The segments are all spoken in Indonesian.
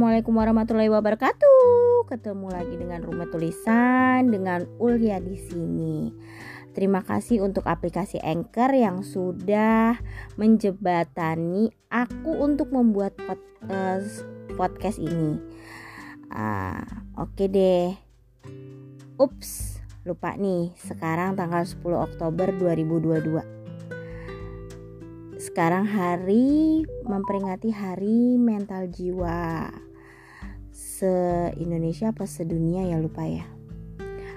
Assalamualaikum warahmatullahi wabarakatuh. Ketemu lagi dengan rumah tulisan dengan Ulya di sini. Terima kasih untuk aplikasi Anchor yang sudah menjebatani aku untuk membuat podcast ini. Ah, oke okay deh. Ups, lupa nih. Sekarang tanggal 10 Oktober 2022 sekarang hari memperingati hari mental jiwa se-Indonesia apa sedunia ya lupa ya.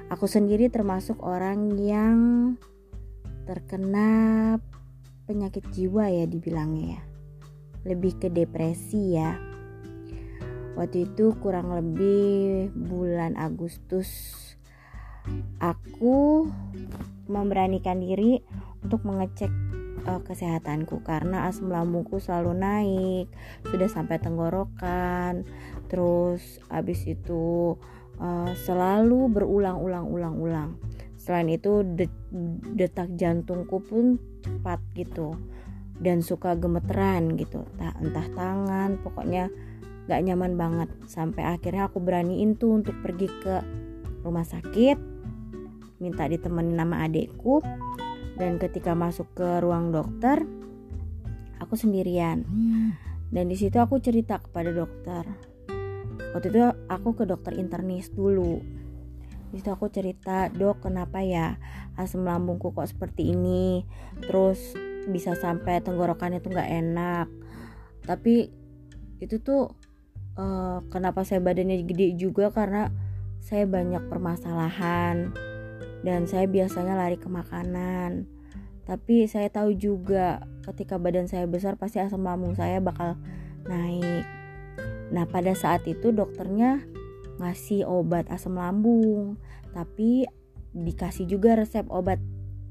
Aku sendiri termasuk orang yang terkena penyakit jiwa ya dibilangnya ya. Lebih ke depresi ya. Waktu itu kurang lebih bulan Agustus aku memberanikan diri untuk mengecek uh, kesehatanku. Karena asam lambungku selalu naik sudah sampai tenggorokan. Terus habis itu uh, selalu berulang-ulang-ulang-ulang. Selain itu detak jantungku pun cepat gitu. Dan suka gemeteran gitu. Entah tangan pokoknya gak nyaman banget. Sampai akhirnya aku beraniin tuh untuk pergi ke rumah sakit. Minta ditemenin nama adekku dan ketika masuk ke ruang dokter aku sendirian. Dan di situ aku cerita kepada dokter. Waktu itu aku ke dokter internis dulu. Di situ aku cerita dok kenapa ya asam lambungku kok seperti ini? Terus bisa sampai tenggorokannya tuh nggak enak. Tapi itu tuh uh, kenapa saya badannya gede juga? Karena saya banyak permasalahan dan saya biasanya lari ke makanan. Tapi saya tahu juga ketika badan saya besar pasti asam lambung saya bakal naik. Nah pada saat itu dokternya ngasih obat asam lambung tapi dikasih juga resep obat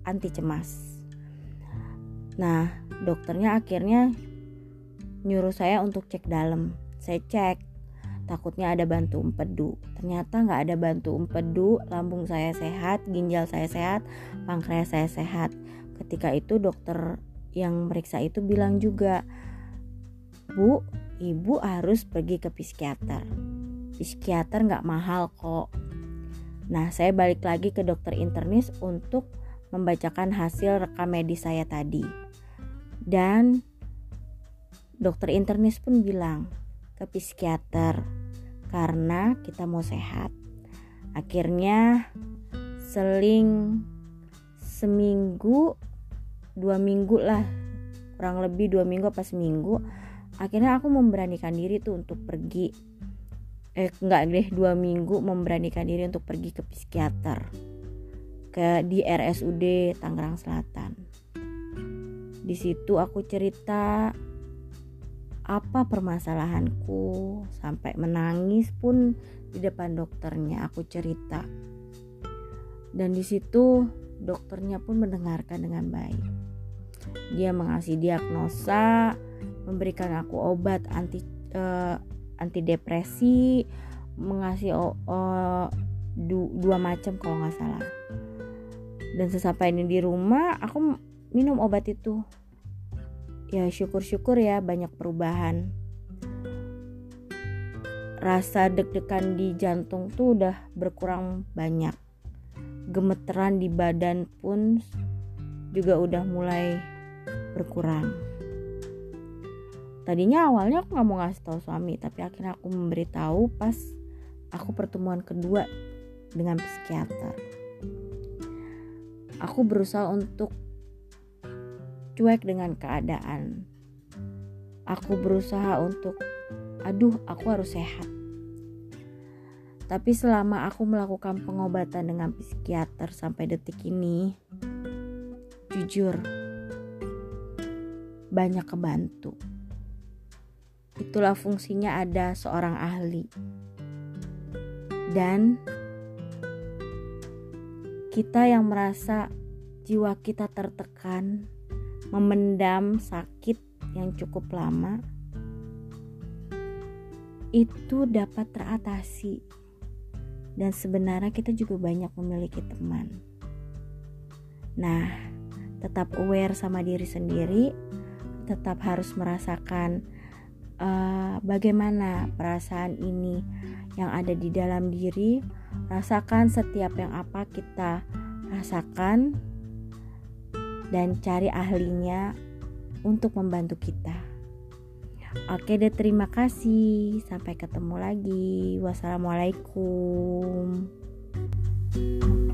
anti cemas. Nah dokternya akhirnya nyuruh saya untuk cek dalam. Saya cek takutnya ada bantu empedu. Ternyata nggak ada bantu empedu. Lambung saya sehat ginjal saya sehat pankreas saya sehat. Ketika itu dokter yang meriksa itu bilang juga bu ibu harus pergi ke psikiater. Psikiater nggak mahal kok. Nah saya balik lagi ke dokter internis untuk membacakan hasil rekam medis saya tadi. Dan dokter internis pun bilang ke psikiater karena kita mau sehat. Akhirnya seling seminggu dua minggu lah kurang lebih dua minggu apa seminggu akhirnya aku memberanikan diri tuh untuk pergi eh enggak deh dua minggu memberanikan diri untuk pergi ke psikiater ke di RSUD Tangerang Selatan di situ aku cerita apa permasalahanku? Sampai menangis pun di depan dokternya aku cerita. Dan di situ dokternya pun mendengarkan dengan baik. Dia mengasih diagnosa memberikan aku obat anti uh, antidepresi mengasih uh, du, dua macam kalau nggak salah. Dan sesampai ini di rumah aku minum obat itu ya syukur-syukur ya banyak perubahan. Rasa deg-degan di jantung tuh udah berkurang banyak. Gemeteran di badan pun juga udah mulai berkurang. Tadinya awalnya aku nggak mau ngasih tahu suami tapi akhirnya aku memberitahu pas aku pertemuan kedua dengan psikiater. Aku berusaha untuk cuek dengan keadaan. Aku berusaha untuk, aduh, aku harus sehat. Tapi selama aku melakukan pengobatan dengan psikiater sampai detik ini, jujur, banyak kebantu. Itulah fungsinya ada seorang ahli. Dan kita yang merasa jiwa kita tertekan, memendam sakit yang cukup lama itu dapat teratasi dan sebenarnya kita juga banyak memiliki teman nah tetap aware sama diri sendiri tetap harus merasakan uh, bagaimana perasaan ini yang ada di dalam diri. Rasakan setiap yang apa kita rasakan dan cari ahlinya untuk membantu kita. Oke deh, terima kasih. Sampai ketemu lagi. Wassalamualaikum. thank you